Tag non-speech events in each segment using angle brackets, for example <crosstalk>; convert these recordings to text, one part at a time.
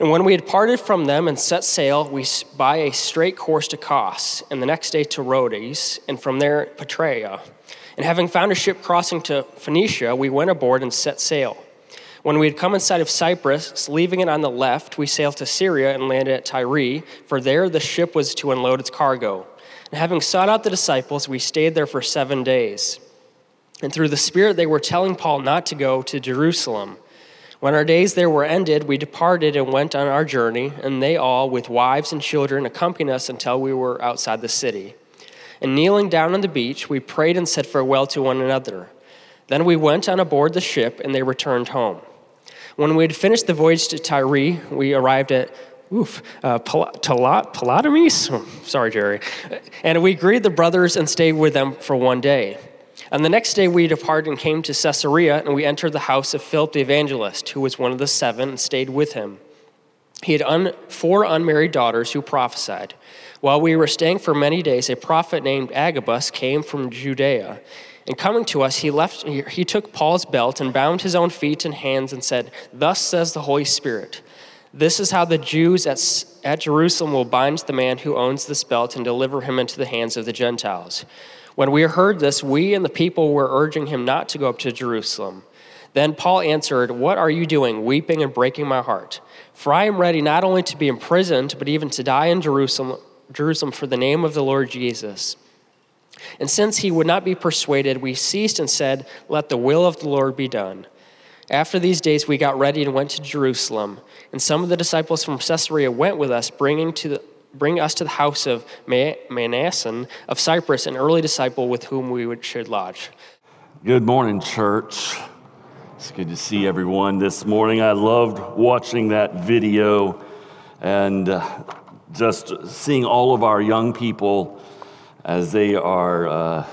And when we had parted from them and set sail, we by a straight course to Kos, and the next day to Rhodes, and from there Patara. And having found a ship crossing to Phoenicia, we went aboard and set sail. When we had come in sight of Cyprus, leaving it on the left, we sailed to Syria and landed at Tyre, for there the ship was to unload its cargo. And having sought out the disciples, we stayed there for seven days. And through the Spirit, they were telling Paul not to go to Jerusalem. When our days there were ended, we departed and went on our journey, and they all, with wives and children, accompanied us until we were outside the city. And kneeling down on the beach, we prayed and said farewell to one another. Then we went on aboard the ship, and they returned home. When we had finished the voyage to Tyre, we arrived at oof, uh, Ptolemais. Sorry, Jerry. And we greeted the brothers and stayed with them for one day. And the next day we departed and came to Caesarea, and we entered the house of Philip the evangelist, who was one of the seven, and stayed with him. He had un- four unmarried daughters who prophesied. While we were staying for many days, a prophet named Agabus came from Judea. And coming to us, he left he took Paul's belt and bound his own feet and hands and said, "Thus says the Holy Spirit: This is how the Jews at, at Jerusalem will bind the man who owns this belt and deliver him into the hands of the Gentiles." When we heard this, we and the people were urging him not to go up to Jerusalem. Then Paul answered, What are you doing, weeping and breaking my heart? For I am ready not only to be imprisoned, but even to die in Jerusalem, Jerusalem for the name of the Lord Jesus. And since he would not be persuaded, we ceased and said, Let the will of the Lord be done. After these days, we got ready and went to Jerusalem. And some of the disciples from Caesarea went with us, bringing to the bring us to the house of Manason of Cyprus, an early disciple with whom we should lodge. Good morning, church. It's good to see everyone this morning. I loved watching that video and uh, just seeing all of our young people as they are uh,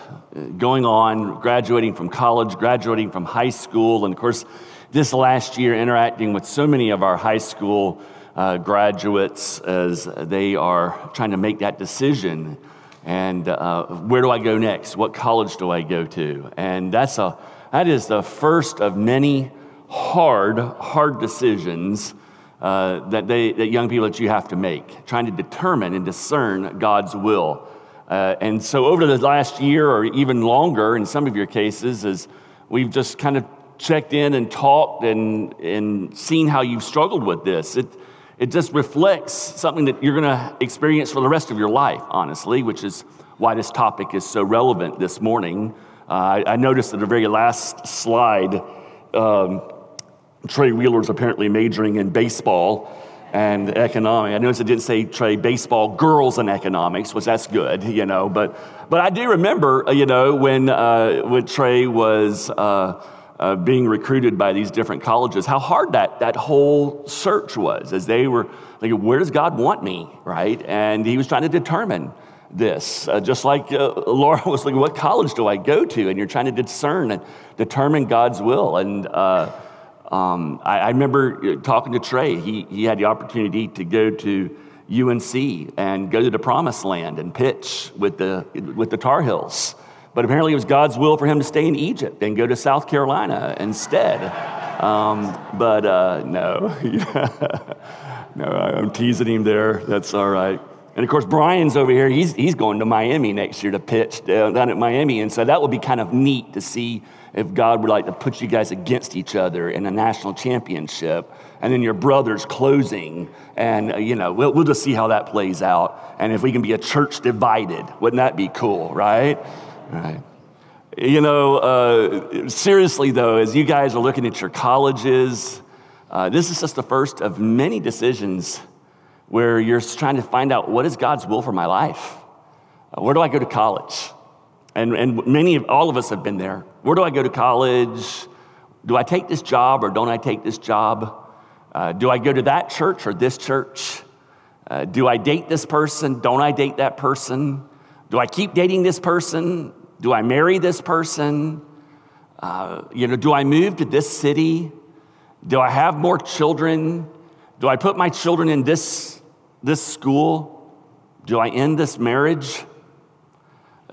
going on, graduating from college, graduating from high school, and of course, this last year interacting with so many of our high school uh, graduates as they are trying to make that decision. And uh, where do I go next? What college do I go to? And that's a, that is the first of many hard, hard decisions uh, that, they, that young people that you have to make, trying to determine and discern God's will. Uh, and so, over the last year or even longer, in some of your cases, as we've just kind of checked in and talked and, and seen how you've struggled with this. It, it just reflects something that you're going to experience for the rest of your life, honestly, which is why this topic is so relevant this morning. Uh, I, I, noticed that the very last slide, um, Trey Wheeler's apparently majoring in baseball and economics. I noticed it didn't say Trey baseball girls and economics, which that's good, you know. But but I do remember, uh, you know, when uh, when Trey was. Uh, uh, being recruited by these different colleges, how hard that, that whole search was as they were like, where does God want me, right? And he was trying to determine this, uh, just like uh, <laughs> Laura was like, what college do I go to? And you're trying to discern and determine God's will. And uh, um, I, I, remember uh, talking to Trey. He, he had the opportunity to go to UNC and go to the promised land and pitch with the, with the Tar Heels. But apparently, it was God's will for him to stay in Egypt and go to South Carolina instead. Um, but uh, no, <laughs> no, I'm teasing him there. That's all right. And of course, Brian's over here. He's, he's going to Miami next year to pitch down at Miami. And so that would be kind of neat to see if God would like to put you guys against each other in a national championship. And then your brother's closing. And, uh, you know, we'll, we'll just see how that plays out. And if we can be a church divided, wouldn't that be cool, right? Right. You know, uh, seriously though, as you guys are looking at your colleges, uh, this is just the first of many decisions where you're trying to find out what is God's will for my life? Uh, where do I go to college? And, and many of all of us have been there. Where do I go to college? Do I take this job or don't I take this job? Uh, do I go to that church or this church? Uh, do I date this person? Don't I date that person? Do I keep dating this person? Do I marry this person? Uh, you know, do I move to this city? Do I have more children? Do I put my children in this, this school? Do I end this marriage?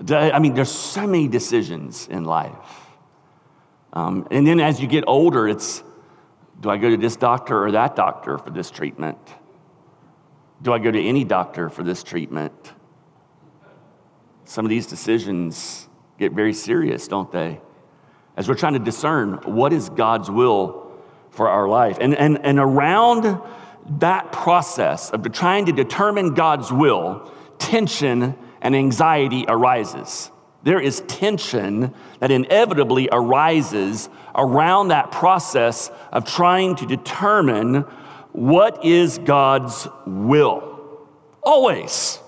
I, I mean, there's so many decisions in life. Um, and then as you get older, it's Do I go to this doctor or that doctor for this treatment? Do I go to any doctor for this treatment? Some of these decisions get very serious, don't they? As we're trying to discern what is God's will for our life. And, and, and around that process of trying to determine God's will, tension and anxiety arises. There is tension that inevitably arises around that process of trying to determine what is God's will. Always.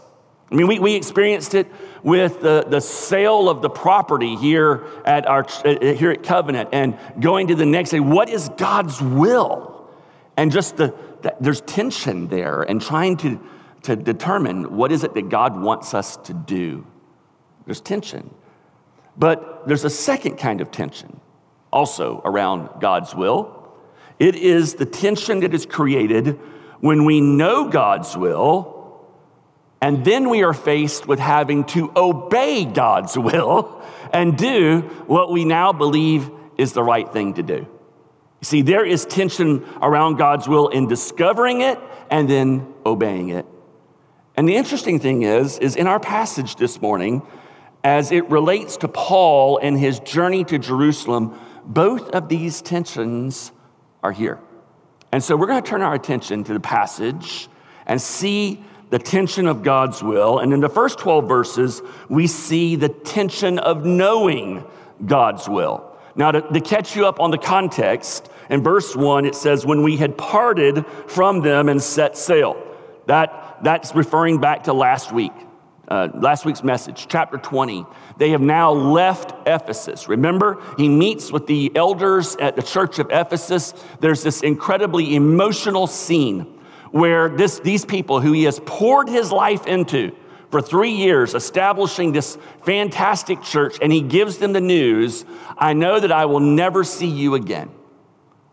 I mean, we, we experienced it with the, the sale of the property here at, our, uh, here at Covenant and going to the next day. What is God's will? And just the, the there's tension there and trying to, to determine what is it that God wants us to do. There's tension. But there's a second kind of tension also around God's will. It is the tension that is created when we know God's will and then we are faced with having to obey God's will and do what we now believe is the right thing to do. See, there is tension around God's will in discovering it and then obeying it. And the interesting thing is, is in our passage this morning, as it relates to Paul and his journey to Jerusalem, both of these tensions are here. And so we're going to turn our attention to the passage and see the tension of God's will. And in the first 12 verses, we see the tension of knowing God's will. Now, to, to, catch you up on the context, in verse 1, it says, When we had parted from them and set sail. That, that's referring back to last week uh, last week's message, chapter 20. They have now left Ephesus. Remember, he meets with the elders at the church of Ephesus. There's this incredibly emotional scene where this, these people who he has poured his life into for three years, establishing this fantastic church, and he gives them the news I know that I will never see you again.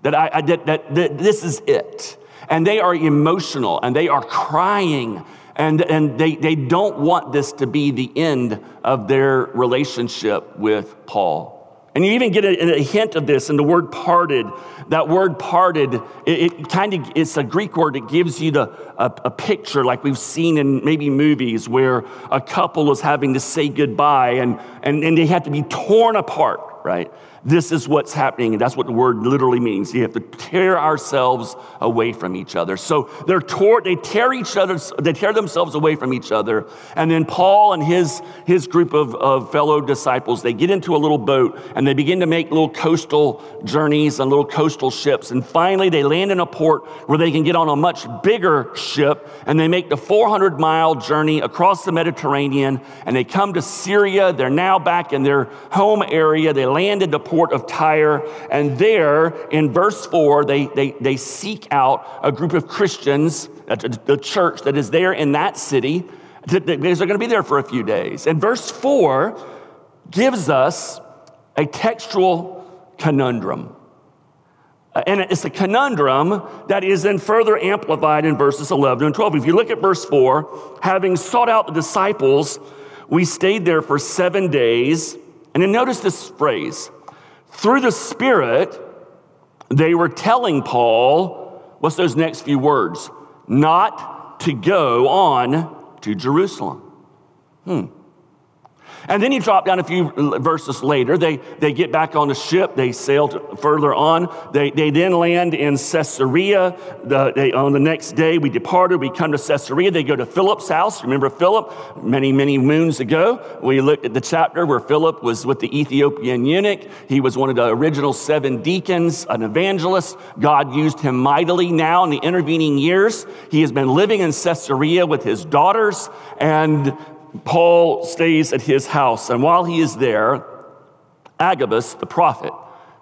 That, I, that, that, that this is it. And they are emotional and they are crying and, and they, they don't want this to be the end of their relationship with Paul. And you even get a, a, hint of this in the word parted. That word parted, it, it kind of, it's a Greek word. It gives you the, a, a, picture like we've seen in maybe movies where a couple is having to say goodbye and, and, and they have to be torn apart, right? This is what's happening, and that's what the word literally means. You have to tear ourselves away from each other. So they're tore, they tear each other, they tear themselves away from each other. And then Paul and his, his group of, of fellow disciples, they get into a little boat and they begin to make little coastal journeys and little coastal ships. And finally, they land in a port where they can get on a much bigger ship and they make the 400 mile journey across the Mediterranean and they come to Syria. They're now back in their home area. They landed the port of Tyre. And there, in verse 4, they, they, they seek out a group of Christians, the church that is there in that city, because they're going to be there for a few days. And verse 4 gives us a textual conundrum. Uh, and it's a conundrum that is then further amplified in verses 11 and 12. If you look at verse 4, having sought out the disciples, we stayed there for seven days. And then notice this phrase through the Spirit, they were telling Paul, what's those next few words? Not to go on to Jerusalem. Hmm. And then you drop down a few verses later. They, they get back on the ship. They sail further on. They, they then land in Caesarea. The, they, on the next day, we departed. We come to Caesarea. They go to Philip's house. Remember Philip? Many, many moons ago, we looked at the chapter where Philip was with the Ethiopian eunuch. He was one of the original seven deacons, an evangelist. God used him mightily now in the intervening years. He has been living in Caesarea with his daughters. And Paul stays at his house, and while he is there, Agabus, the prophet,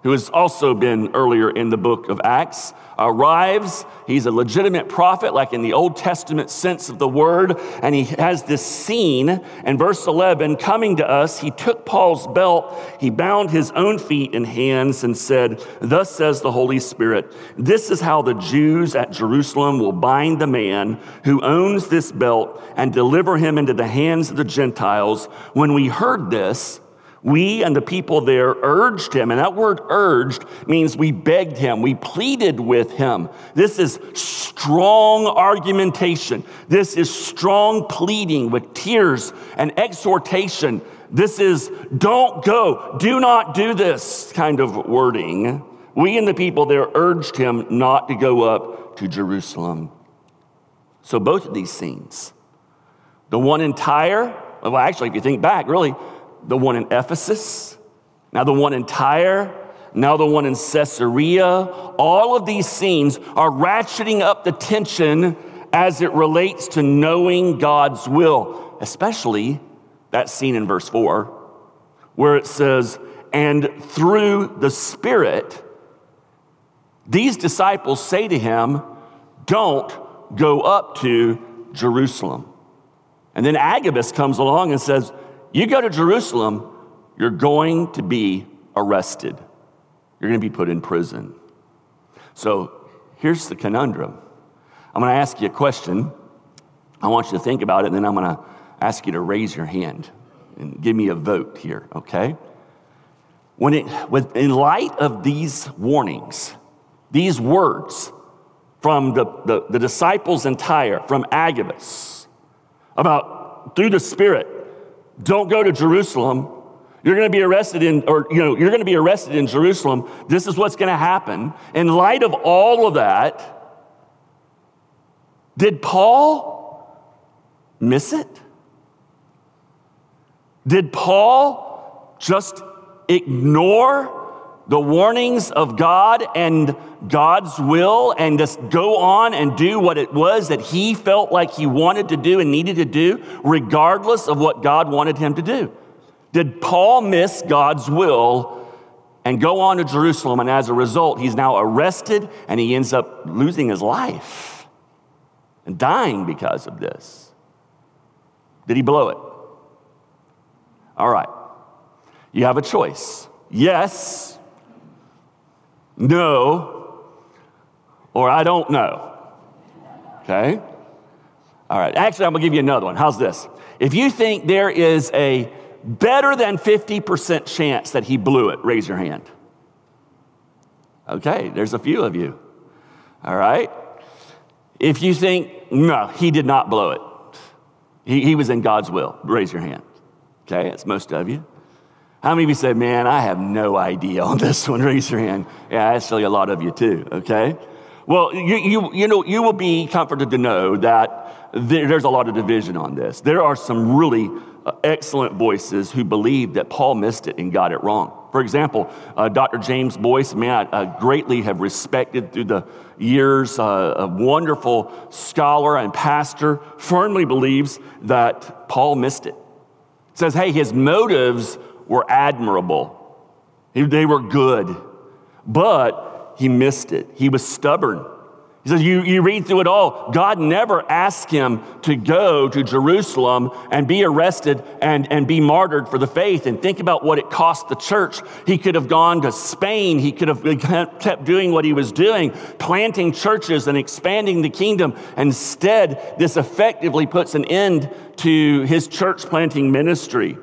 who has also been earlier in the book of Acts, arrives. He's a legitimate prophet, like in the Old Testament sense of the word. And he has this scene in verse 11 coming to us. He took Paul's belt, he bound his own feet and hands, and said, Thus says the Holy Spirit, this is how the Jews at Jerusalem will bind the man who owns this belt and deliver him into the hands of the Gentiles. When we heard this, We and the people there urged him, and that word urged means we begged him, we pleaded with him. This is strong argumentation. This is strong pleading with tears and exhortation. This is don't go, do not do this kind of wording. We and the people there urged him not to go up to Jerusalem. So, both of these scenes, the one in Tyre, well, actually, if you think back, really, the one in Ephesus, now the one in Tyre, now the one in Caesarea. All of these scenes are ratcheting up the tension as it relates to knowing God's will, especially that scene in verse 4, where it says, And through the Spirit, these disciples say to him, Don't go up to Jerusalem. And then Agabus comes along and says, you go to Jerusalem, you're going to be arrested. You're going to be put in prison. So here's the conundrum. I'm going to ask you a question. I want you to think about it, and then I'm going to ask you to raise your hand and give me a vote here, okay? When it, with, in light of these warnings, these words from the, the, the disciples in Tyre, from Agabus, about through the Spirit, don't go to Jerusalem. You're going to be arrested in, or, you know, you're going to be arrested in Jerusalem. This is what's going to happen. In light of all of that, did Paul miss it? Did Paul just ignore the warnings of God and God's will and just go on and do what it was that he felt like he wanted to do and needed to do, regardless of what God wanted him to do? Did Paul miss God's will and go on to Jerusalem? And as a result, he's now arrested and he ends up losing his life and dying because of this. Did he blow it? All right. You have a choice. Yes, no, or I don't know. Okay? All right, actually, I'm gonna give you another one. How's this? If you think there is a better than 50% chance that he blew it, raise your hand. Okay, there's a few of you. All right? If you think, no, he did not blow it, he, he was in God's will, raise your hand. Okay, it's most of you. How many of you say, man, I have no idea on this one? <laughs> Raise your hand. Yeah, actually a lot of you too, okay? Well, you, you, you know, you will be comforted to know that there's a lot of division on this. There are some really uh, excellent voices who believe that Paul missed it and got it wrong. For example, uh, Dr. James Boice, man, I, I, greatly have respected through the years, uh, a wonderful scholar and pastor, firmly believes that Paul missed it. Says, hey, his motives were admirable, they were good, but he missed it. He was stubborn. He says, you, you read through it all. God never asked him to go to Jerusalem and be arrested and, and be martyred for the faith. And think about what it cost the church. He could have gone to Spain. He could have kept doing what he was doing, planting churches and expanding the kingdom. Instead, this effectively puts an end to his church planting ministry.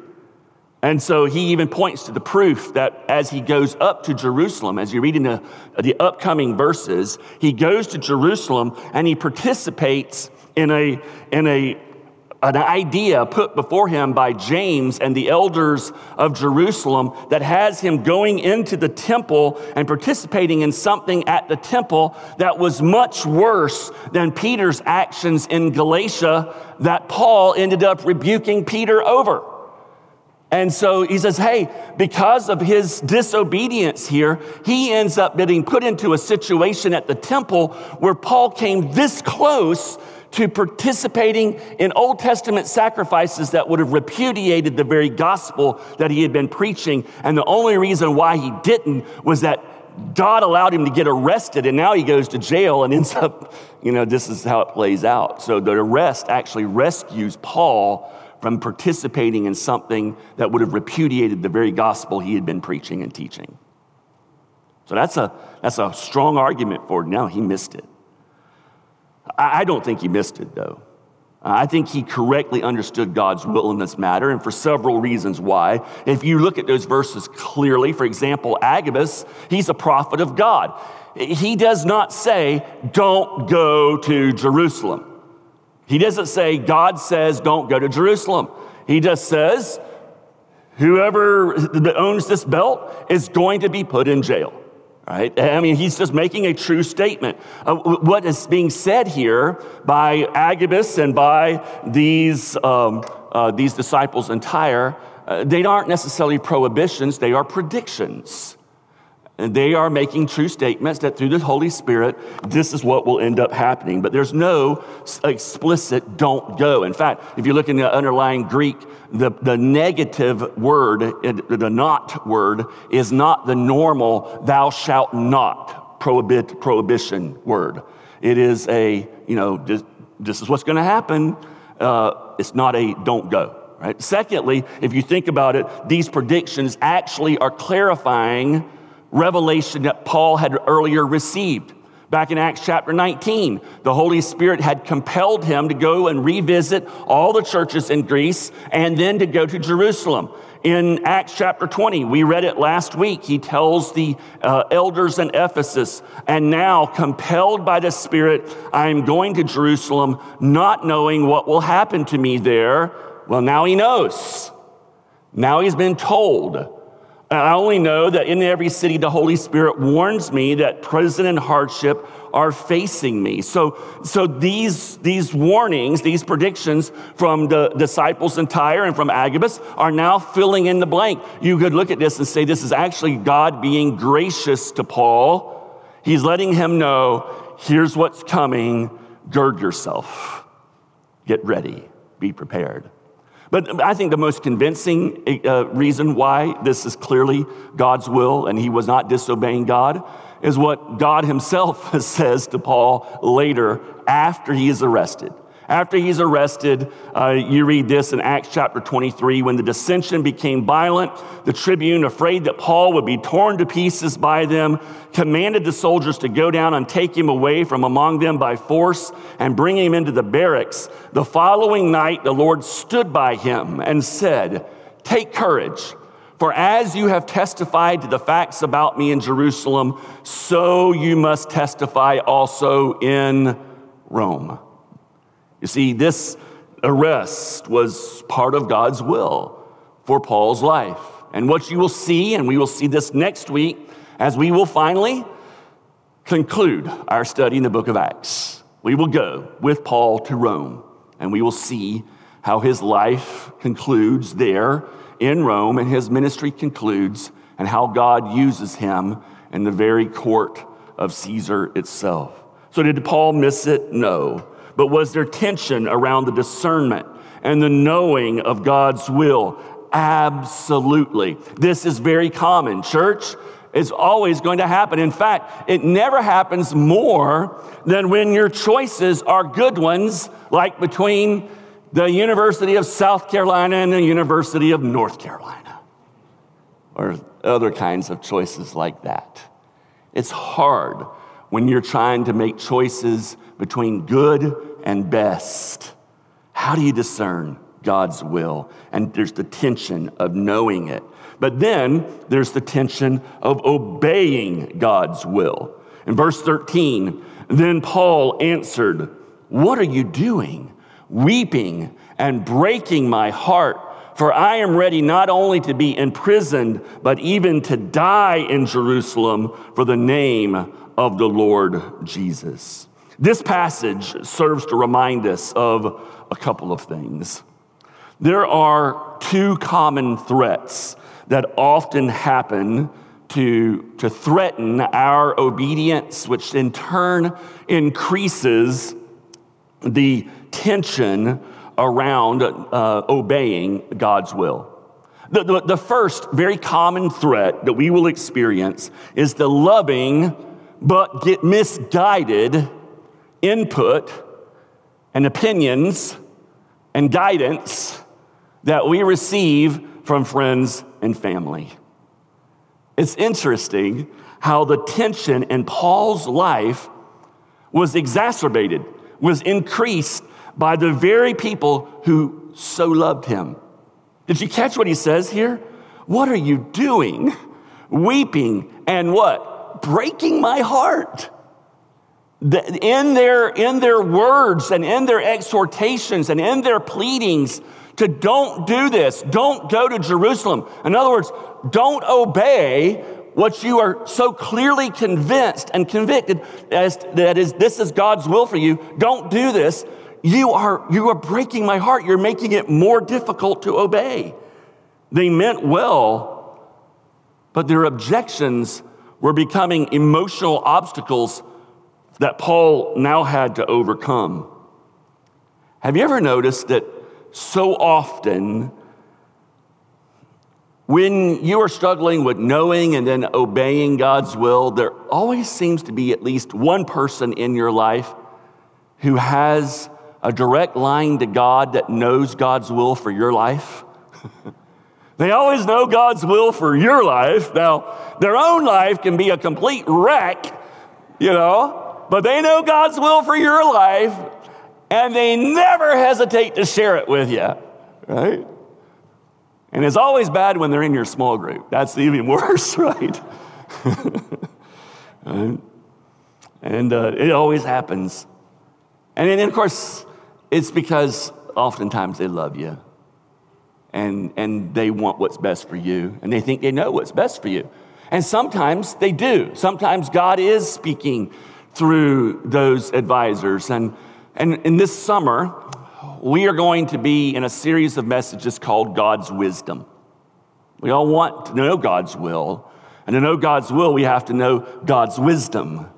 And so he even points to the proof that as he goes up to Jerusalem, as you read in the, the upcoming verses, he goes to Jerusalem and he participates in a, in a an idea put before him by James and the elders of Jerusalem that has him going into the temple and participating in something at the temple that was much worse than Peter's actions in Galatia that Paul ended up rebuking Peter over. And so he says, hey, because of his disobedience here, he ends up getting put into a situation at the temple where Paul came this close to participating in Old Testament sacrifices that would have repudiated the very gospel that he had been preaching. And the only reason why he didn't was that God allowed him to get arrested, and now he goes to jail and ends <laughs> up, you know, this is how it plays out. So the arrest actually rescues Paul from participating in something that would have repudiated the very gospel he had been preaching and teaching. So that's a, that's a strong argument for now he missed it. I, I don't think he missed it though. I think he correctly understood God's will in this matter, and for several reasons why. If you look at those verses clearly, for example, Agabus, he's a prophet of God. He does not say, don't go to Jerusalem. He doesn't say, God says, don't go to Jerusalem. He just says, whoever owns this belt is going to be put in jail. Right? I mean, he's just making a true statement. Uh, what is being said here by Agabus and by these, um, uh, these disciples in Tyre, uh, they aren't necessarily prohibitions, they are predictions. And they are making true statements that through the Holy Spirit, this is what will end up happening. But there's no explicit don't go. In fact, if you look in the underlying Greek, the, the negative word, the not word, is not the normal thou shalt not prohibit, prohibition word. It is a, you know, this, this is what's going to happen. Uh, it's not a don't go. Right? Secondly, if you think about it, these predictions actually are clarifying revelation that Paul had earlier received. Back in Acts chapter 19, the Holy Spirit had compelled him to go and revisit all the churches in Greece and then to go to Jerusalem. In Acts chapter 20, we read it last week. He tells the uh, elders in Ephesus, and now compelled by the Spirit, I am going to Jerusalem, not knowing what will happen to me there. Well, now he knows. Now he's been told. I only know that in every city, the Holy Spirit warns me that prison and hardship are facing me. So, so these, these warnings, these predictions from the disciples in Tyre and from Agabus are now filling in the blank. You could look at this and say, this is actually God being gracious to Paul. He's letting him know, here's what's coming. Gird yourself. Get ready. Be prepared. But I think the most convincing uh, reason why this is clearly God's will and he was not disobeying God is what God himself <laughs> says to Paul later after he is arrested. After he's arrested, uh, you read this in Acts chapter 23 when the dissension became violent, the tribune, afraid that Paul would be torn to pieces by them, commanded the soldiers to go down and take him away from among them by force and bring him into the barracks. The following night, the Lord stood by him and said, Take courage. For as you have testified to the facts about me in Jerusalem, so you must testify also in Rome. You see, this arrest was part of God's will for Paul's life. And what you will see, and we will see this next week, as we will finally conclude our study in the book of Acts. We will go with Paul to Rome, and we will see how his life concludes there in Rome and his ministry concludes, and how God uses him in the very court of Caesar itself. So, did Paul miss it? No but was there tension around the discernment and the knowing of God's will? Absolutely. This is very common. Church, is always going to happen. In fact, it never happens more than when your choices are good ones, like between the University of South Carolina and the University of North Carolina, or other kinds of choices like that. It's hard when you're trying to make choices between good and best. How do you discern God's will? And there's the tension of knowing it. But then there's the tension of obeying God's will. In verse 13, then Paul answered, What are you doing? Weeping and breaking my heart. For I am ready not only to be imprisoned, but even to die in Jerusalem for the name of the Lord Jesus. This passage serves to remind us of a couple of things. There are two common threats that often happen to, to threaten our obedience, which in turn increases the tension around uh, obeying God's will. The, the, the first very common threat that we will experience is the loving but get misguided input and opinions and guidance that we receive from friends and family. It's interesting how the tension in Paul's life was exacerbated, was increased by the very people who so loved him. Did you catch what he says here? What are you doing? Weeping and what? Breaking my heart. In their, in their words and in their exhortations and in their pleadings to don't do this, don't go to Jerusalem. In other words, don't obey what you are so clearly convinced and convicted as that is this is God's will for you. Don't do this. You are you are breaking my heart. You're making it more difficult to obey. They meant well, but their objections were becoming emotional obstacles that Paul now had to overcome. Have you ever noticed that so often when you are struggling with knowing and then obeying God's will, there always seems to be at least one person in your life who has a direct line to God that knows God's will for your life. <laughs> they always know God's will for your life. Now, their own life can be a complete wreck, you know, but they know God's will for your life and they never hesitate to share it with you, right? And it's always bad when they're in your small group. That's even <laughs> worse, right? <laughs> and uh, it always happens. And then, of course, it's because oftentimes they love you and, and they want what's best for you and they think they know what's best for you. And sometimes they do. Sometimes God is speaking through those advisors. And, and in this summer, we are going to be in a series of messages called God's Wisdom. We all want to know God's will. And to know God's will, we have to know God's wisdom.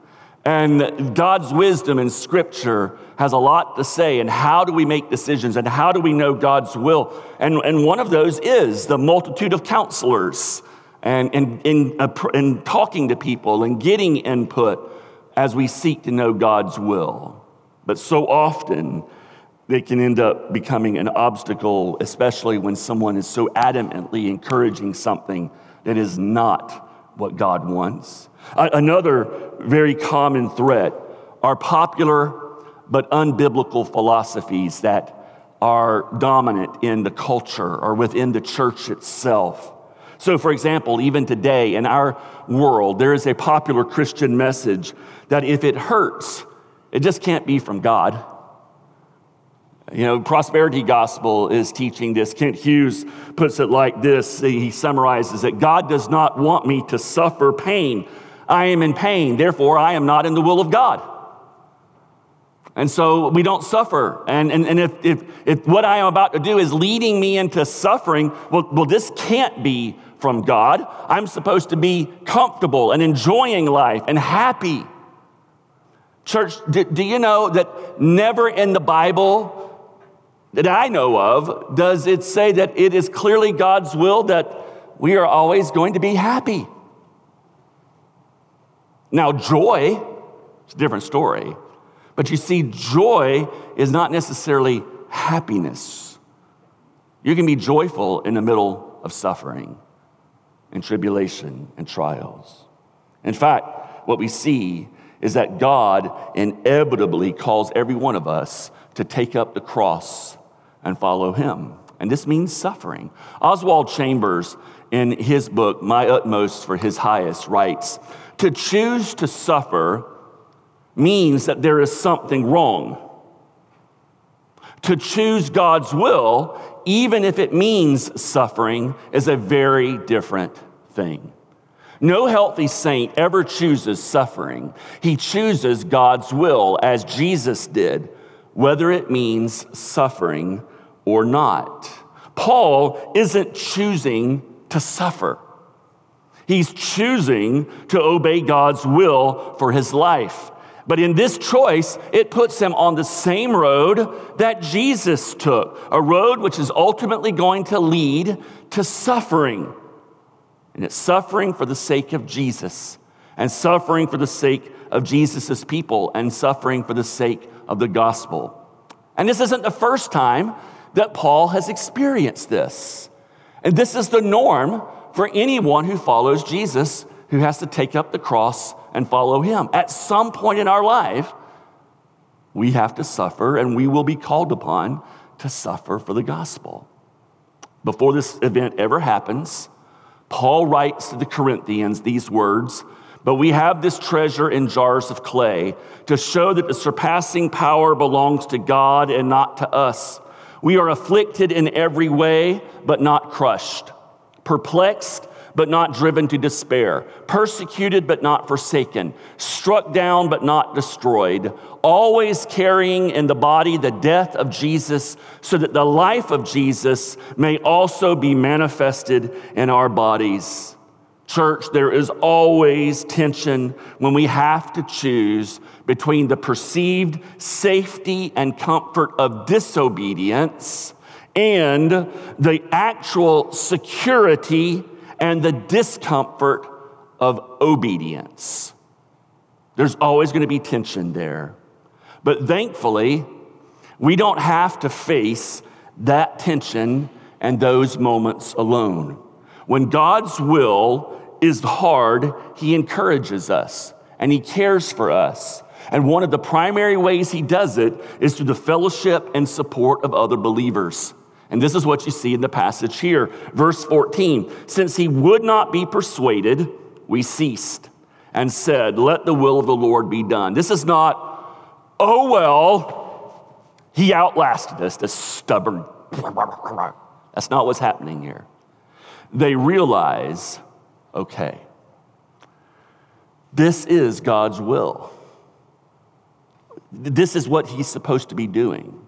And God's wisdom in Scripture has a lot to say. And how do we make decisions? And how do we know God's will? And, and one of those is the multitude of counselors and in, in, uh, in talking to people and getting input as we seek to know God's will. But so often, they can end up becoming an obstacle, especially when someone is so adamantly encouraging something that is not what God wants. Another very common threat are popular but unbiblical philosophies that are dominant in the culture or within the church itself. So, for example, even today in our world, there is a popular Christian message that if it hurts, it just can't be from God. You know, prosperity gospel is teaching this. Kent Hughes puts it like this. He summarizes it God does not want me to suffer pain. I am in pain, therefore, I am not in the will of God. And so we don't suffer. And, and, and if, if, if what I am about to do is leading me into suffering, well, well, this can't be from God. I'm supposed to be comfortable and enjoying life and happy. Church, do, do you know that never in the Bible that I know of does it say that it is clearly God's will that we are always going to be happy? Now, joy, it's a different story. But you see, joy is not necessarily happiness. You can be joyful in the middle of suffering and tribulation and trials. In fact, what we see is that God inevitably calls every one of us to take up the cross and follow Him. And this means suffering. Oswald Chambers, in his book, My Utmost for His Highest, writes To choose to suffer means that there is something wrong. To choose God's will, even if it means suffering, is a very different thing. No healthy saint ever chooses suffering. He chooses God's will as Jesus did, whether it means suffering or not. Paul isn't choosing to suffer. He's choosing to obey God's will for his life. But in this choice, it puts him on the same road that Jesus took, a road which is ultimately going to lead to suffering. And it's suffering for the sake of Jesus, and suffering for the sake of Jesus' people, and suffering for the sake of the gospel. And this isn't the first time that Paul has experienced this. And this is the norm for anyone who follows Jesus who has to take up the cross and follow him. At some point in our life, we have to suffer and we will be called upon to suffer for the gospel. Before this event ever happens, Paul writes to the Corinthians these words But we have this treasure in jars of clay to show that the surpassing power belongs to God and not to us. We are afflicted in every way, but not crushed, perplexed but not driven to despair, persecuted but not forsaken, struck down but not destroyed, always carrying in the body the death of Jesus, so that the life of Jesus may also be manifested in our bodies. Church, there is always tension when we have to choose between the perceived safety and comfort of disobedience and the actual security and the discomfort of obedience. There's always going to be tension there. But thankfully, we don't have to face that tension and those moments alone. When God's will is hard, He encourages us and He cares for us. And one of the primary ways He does it is through the fellowship and support of other believers. And this is what you see in the passage here. Verse 14 Since he would not be persuaded, we ceased and said, Let the will of the Lord be done. This is not, oh, well, he outlasted us, this stubborn. <laughs> That's not what's happening here. They realize, okay, this is God's will. This is what he's supposed to be doing.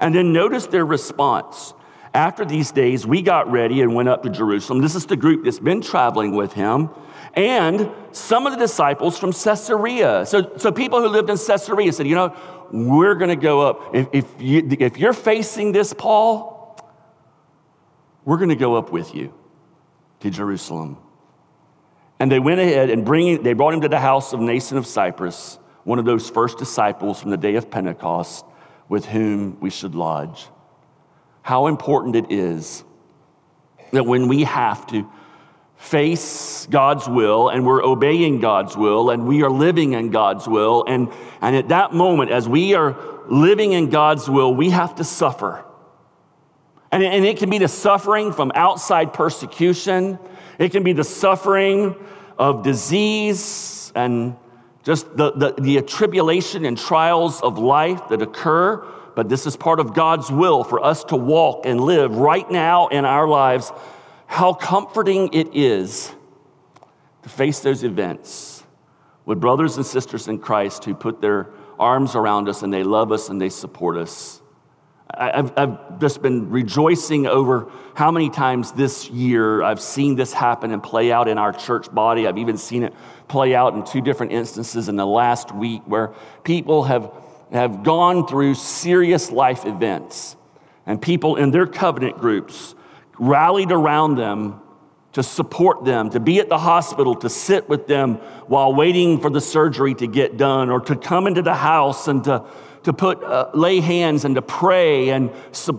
And then notice their response. After these days, we got ready and went up to Jerusalem. This is the group that's been traveling with him. And some of the disciples from Caesarea. So, so people who lived in Caesarea said, you know, we're going to go up. If, if, you, if you're facing this, Paul, we're going to go up with you to Jerusalem. And they went ahead and bringing, they brought him to the house of Mnason of Cyprus, one of those first disciples from the day of Pentecost with whom we should lodge. How important it is that when we have to face God's will and we're obeying God's will and we are living in God's will, and, and at that moment, as we are living in God's will, we have to suffer. And, and it can be the suffering from outside persecution, it can be the suffering of disease and just the, the, the tribulation and trials of life that occur, but this is part of God's will for us to walk and live right now in our lives. How comforting it is to face those events with brothers and sisters in Christ who put their arms around us and they love us and they support us. I've, I've, just been rejoicing over how many times this year I've seen this happen and play out in our church body. I've even seen it play out in two different instances in the last week where people have, have gone through serious life events and people in their covenant groups rallied around them to support them, to be at the hospital, to sit with them while waiting for the surgery to get done, or to come into the house and to to put, uh, lay hands and to pray and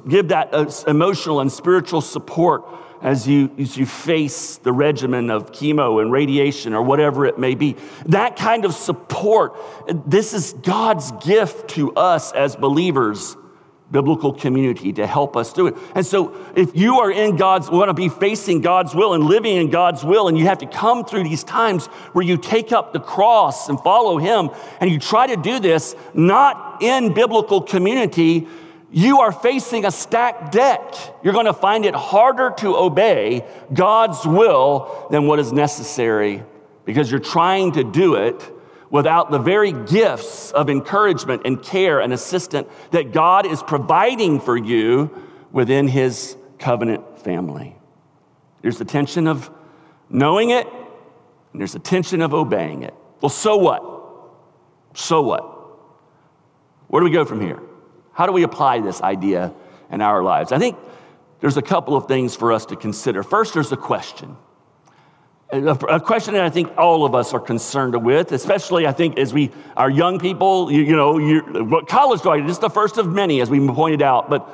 give that uh, emotional and spiritual support as you, as you face the regimen of chemo and radiation or whatever it may be. That kind of support, this is God's gift to us as believers biblical community to help us do it. And so, if you are in God's, want to be facing God's will and living in God's will, and you have to come through these times where you take up the cross and follow Him, and you try to do this not in biblical community, you are facing a stacked deck. You're going to find it harder to obey God's will than what is necessary because you're trying to do it without the very gifts of encouragement and care and assistance that God is providing for you within His covenant family. There's the tension of knowing it, and there's the tension of obeying it. Well, so what? So what? Where do we go from here? How do we apply this idea in our lives? I think there's a couple of things for us to consider. First, there's a question a question that I think all of us are concerned with, especially I think as we, are young people, you, you know, what college graduate, this is the first of many, as we pointed out, but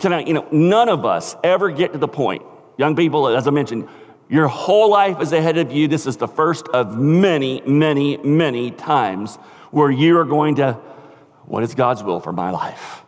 can I, you know, none of us ever get to the point, young people, as I mentioned, your whole life is ahead of you. This is the first of many, many, many times where you are going to What is God's will for my life?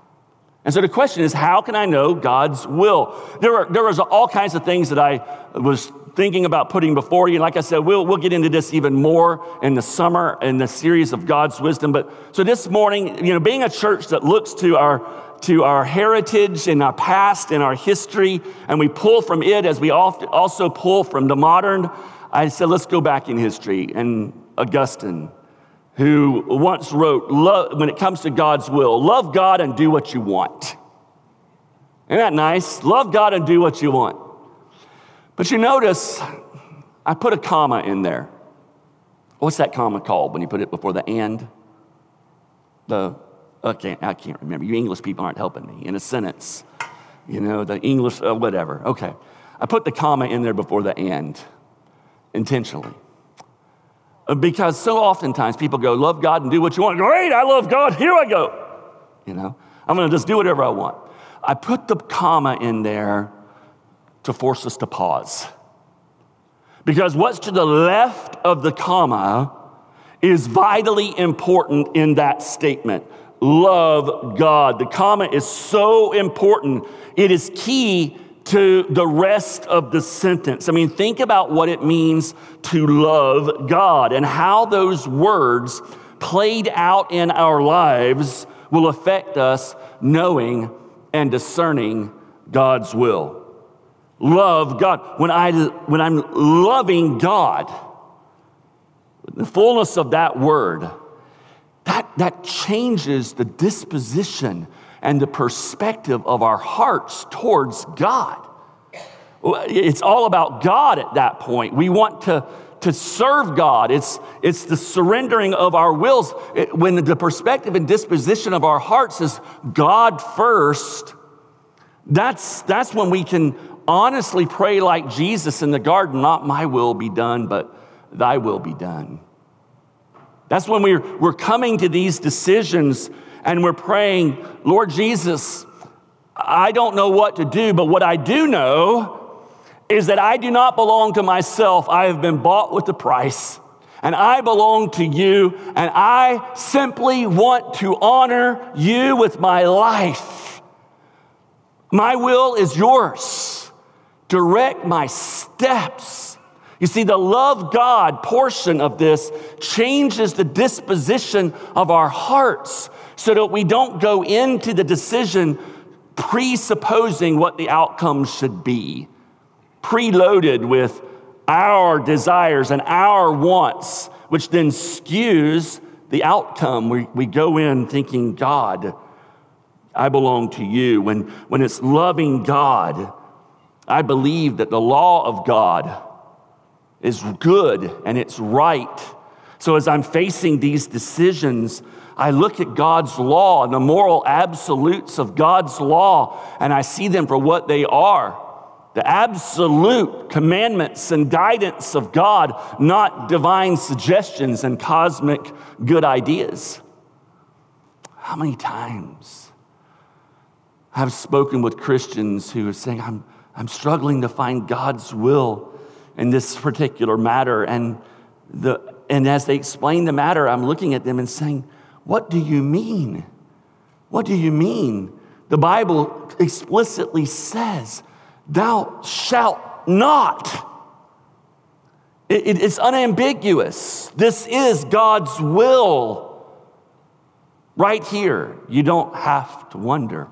And so the question is, how can I know God's will? There are there was all kinds of things that I was thinking about putting before you. And like I said, we'll, we'll get into this even more in the summer in the series of God's wisdom. But so this morning, you know, being a church that looks to our to our heritage and our past and our history, and we pull from it as we also pull from the modern. I said, let's go back in history. And Augustine, who once wrote, love, when it comes to God's will, love God and do what you want. Isn't that nice? Love God and do what you want. But you notice, I put a comma in there. What's that comma called when you put it before the and? The, okay, I can't remember. You English people aren't helping me. In a sentence, you know, the English, uh, whatever. Okay. I put the comma in there before the and intentionally. Uh, because so oftentimes people go, love God and do what you want. Great, I love God, here I go. You know, I'm gonna just do whatever I want. I put the comma in there to force us to pause. Because what's to the left of the comma is vitally important in that statement. Love God. The comma is so important. It is key to the rest of the sentence. I mean, think about what it means to love God and how those words played out in our lives will affect us knowing and discerning God's will love God, when, I, when I'm loving God, the fullness of that word, that, that changes the disposition and the perspective of our hearts towards God. It's all about God at that point. We want to, to serve God. It's, it's the surrendering of our wills. It, when the perspective and disposition of our hearts is God first, that's, that's when we can honestly pray like Jesus in the garden, not my will be done, but thy will be done. That's when we're, we're coming to these decisions and we're praying, Lord Jesus, I don't know what to do, but what I do know is that I do not belong to myself. I have been bought with a price, and I belong to you, and I simply want to honor you with my life. My will is yours direct my steps. You see, the love God portion of this changes the disposition of our hearts so that we don't go into the decision presupposing what the outcome should be, preloaded with our desires and our wants, which then skews the outcome. We, we go in thinking, God, I belong to you. When, when it's loving God, I believe that the law of God is good and it's right. So as I'm facing these decisions, I look at God's law and the moral absolutes of God's law, and I see them for what they are the absolute commandments and guidance of God, not divine suggestions and cosmic good ideas. How many times I've spoken with Christians who are saying, I'm I'm struggling to find God's will in this particular matter. And, the, and as they explain the matter, I'm looking at them and saying, What do you mean? What do you mean? The Bible explicitly says, Thou shalt not. It, it, it's unambiguous. This is God's will. Right here, you don't have to wonder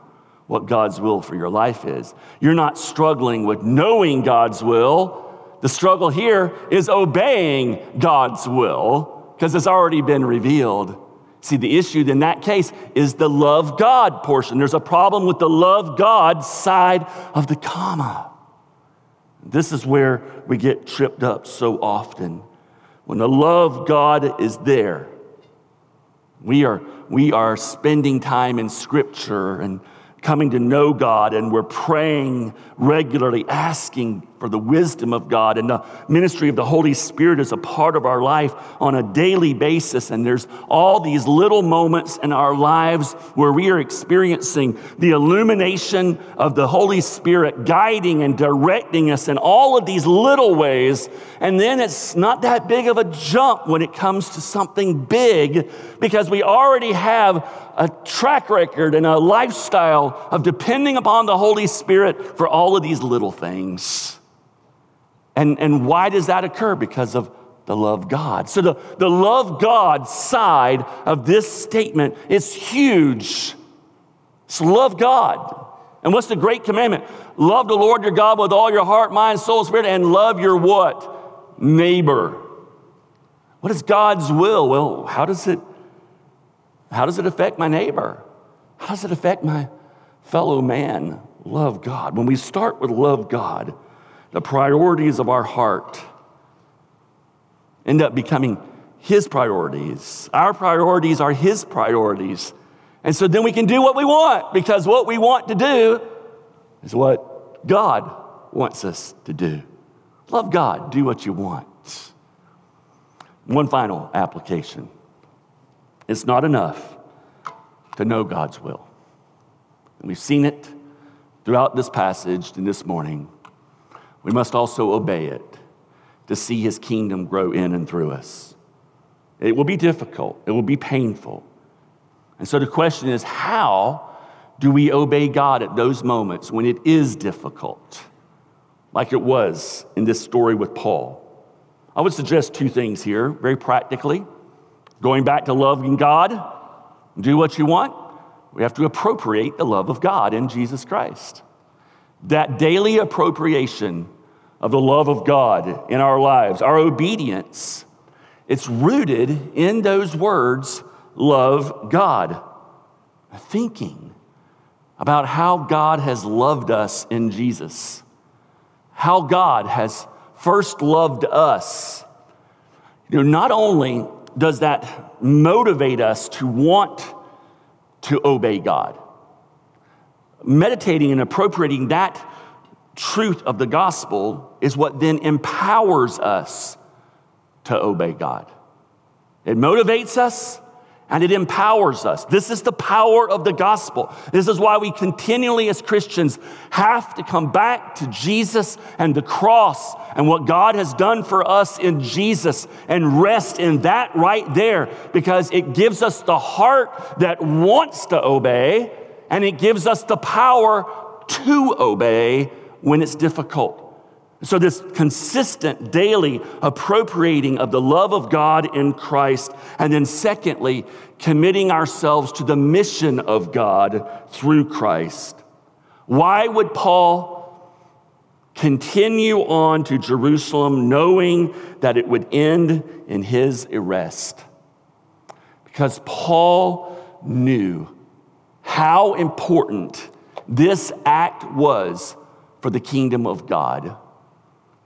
what God's will for your life is. You're not struggling with knowing God's will. The struggle here is obeying God's will because it's already been revealed. See, the issue in that case is the love God portion. There's a problem with the love God side of the comma. This is where we get tripped up so often. When the love God is there, we are, we are spending time in Scripture and coming to know God and we're praying regularly, asking for the wisdom of God. And the ministry of the Holy Spirit is a part of our life on a daily basis. And there's all these little moments in our lives where we are experiencing the illumination of the Holy Spirit guiding and directing us in all of these little ways. And then it's not that big of a jump when it comes to something big because we already have a track record and a lifestyle of depending upon the Holy Spirit for all of these little things. And, and why does that occur? Because of the love God. So the, the love God side of this statement is huge. It's love God. And what's the great commandment? Love the Lord your God with all your heart, mind, soul, spirit, and love your what? Neighbor. What is God's will? Well, how does it how does it affect my neighbor? How does it affect my fellow man? Love God. When we start with love God, the priorities of our heart end up becoming His priorities. Our priorities are His priorities. And so then we can do what we want because what we want to do is what God wants us to do. Love God, do what you want. One final application it's not enough to know God's will. And we've seen it throughout this passage and this morning. We must also obey it to see his kingdom grow in and through us. It will be difficult, it will be painful. And so the question is how do we obey God at those moments when it is difficult, like it was in this story with Paul? I would suggest two things here, very practically. Going back to loving God, do what you want. We have to appropriate the love of God in Jesus Christ. That daily appropriation of the love of God in our lives, our obedience, it's rooted in those words, love God. Thinking about how God has loved us in Jesus, how God has first loved us. You know, not only does that motivate us to want to obey God? Meditating and appropriating that truth of the gospel is what then empowers us to obey God. It motivates us, and it empowers us. This is the power of the gospel. This is why we continually, as Christians, have to come back to Jesus and the cross and what God has done for us in Jesus and rest in that right there because it gives us the heart that wants to obey and it gives us the power to obey when it's difficult. So, this consistent daily appropriating of the love of God in Christ, and then secondly, committing ourselves to the mission of God through Christ. Why would Paul continue on to Jerusalem knowing that it would end in his arrest? Because Paul knew how important this act was for the kingdom of God.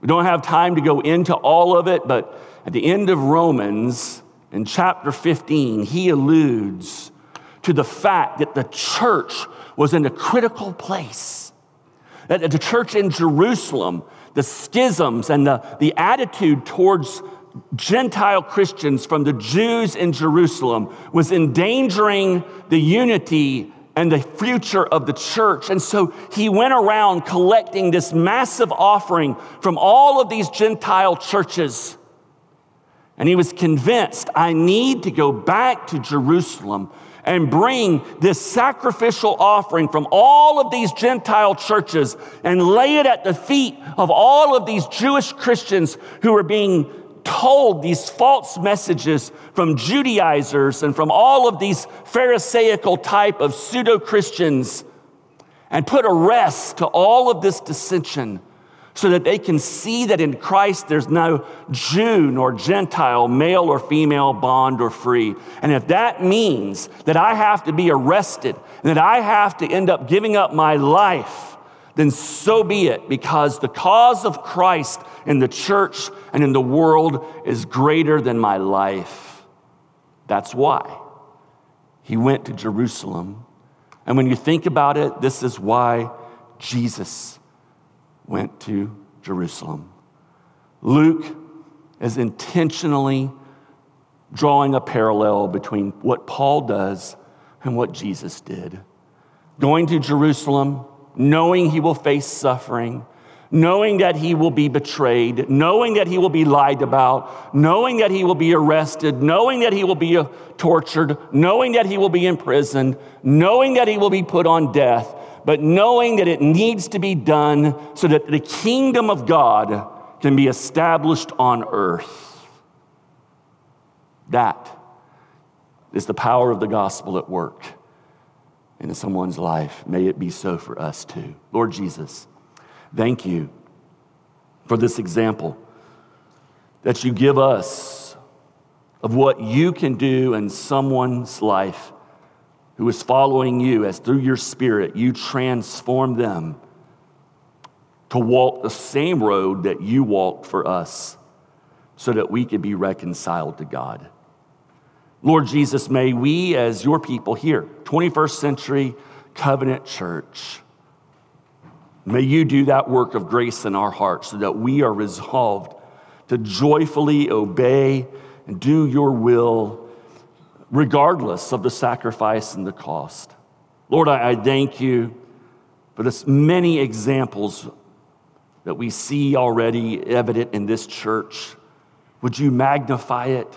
We don't have time to go into all of it, but at the end of Romans, in chapter 15, he alludes to the fact that the church was in a critical place. That the church in Jerusalem, the schisms and the, the attitude towards Gentile Christians from the Jews in Jerusalem was endangering the unity and the future of the church. And so he went around collecting this massive offering from all of these Gentile churches. And he was convinced I need to go back to Jerusalem and bring this sacrificial offering from all of these Gentile churches and lay it at the feet of all of these Jewish Christians who are being told these false messages from Judaizers and from all of these Pharisaical type of pseudo Christians and put a rest to all of this dissension so that they can see that in Christ there's no Jew nor Gentile, male or female, bond or free. And if that means that I have to be arrested and that I have to end up giving up my life, then so be it, because the cause of Christ in the church and in the world is greater than my life. That's why he went to Jerusalem. And when you think about it, this is why Jesus went to Jerusalem. Luke is intentionally drawing a parallel between what Paul does and what Jesus did. Going to Jerusalem, knowing he will face suffering, knowing that he will be betrayed, knowing that he will be lied about, knowing that he will be arrested, knowing that he will be uh, tortured, knowing that he will be imprisoned, knowing that he will be put on death, but knowing that it needs to be done so that the kingdom of God can be established on earth. That is the power of the gospel at work in someone's life. May it be so for us too. Lord Jesus, Thank you for this example that you give us of what you can do in someone's life who is following you as through your spirit you transform them to walk the same road that you walked for us so that we could be reconciled to God. Lord Jesus, may we, as your people here, 21st century covenant church, May you do that work of grace in our hearts so that we are resolved to joyfully obey and do your will, regardless of the sacrifice and the cost. Lord, I, thank you for this many examples that we see already evident in this church. Would you magnify it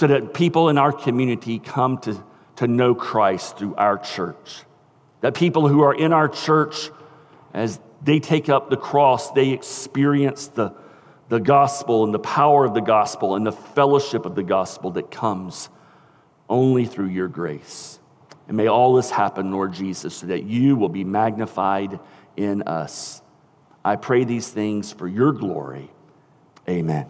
so that people in our community come to, to know Christ through our church? That people who are in our church as they take up the cross, they experience the, the gospel and the power of the gospel and the fellowship of the gospel that comes only through your grace. And may all this happen, Lord Jesus, so that you will be magnified in us. I pray these things for your glory. Amen.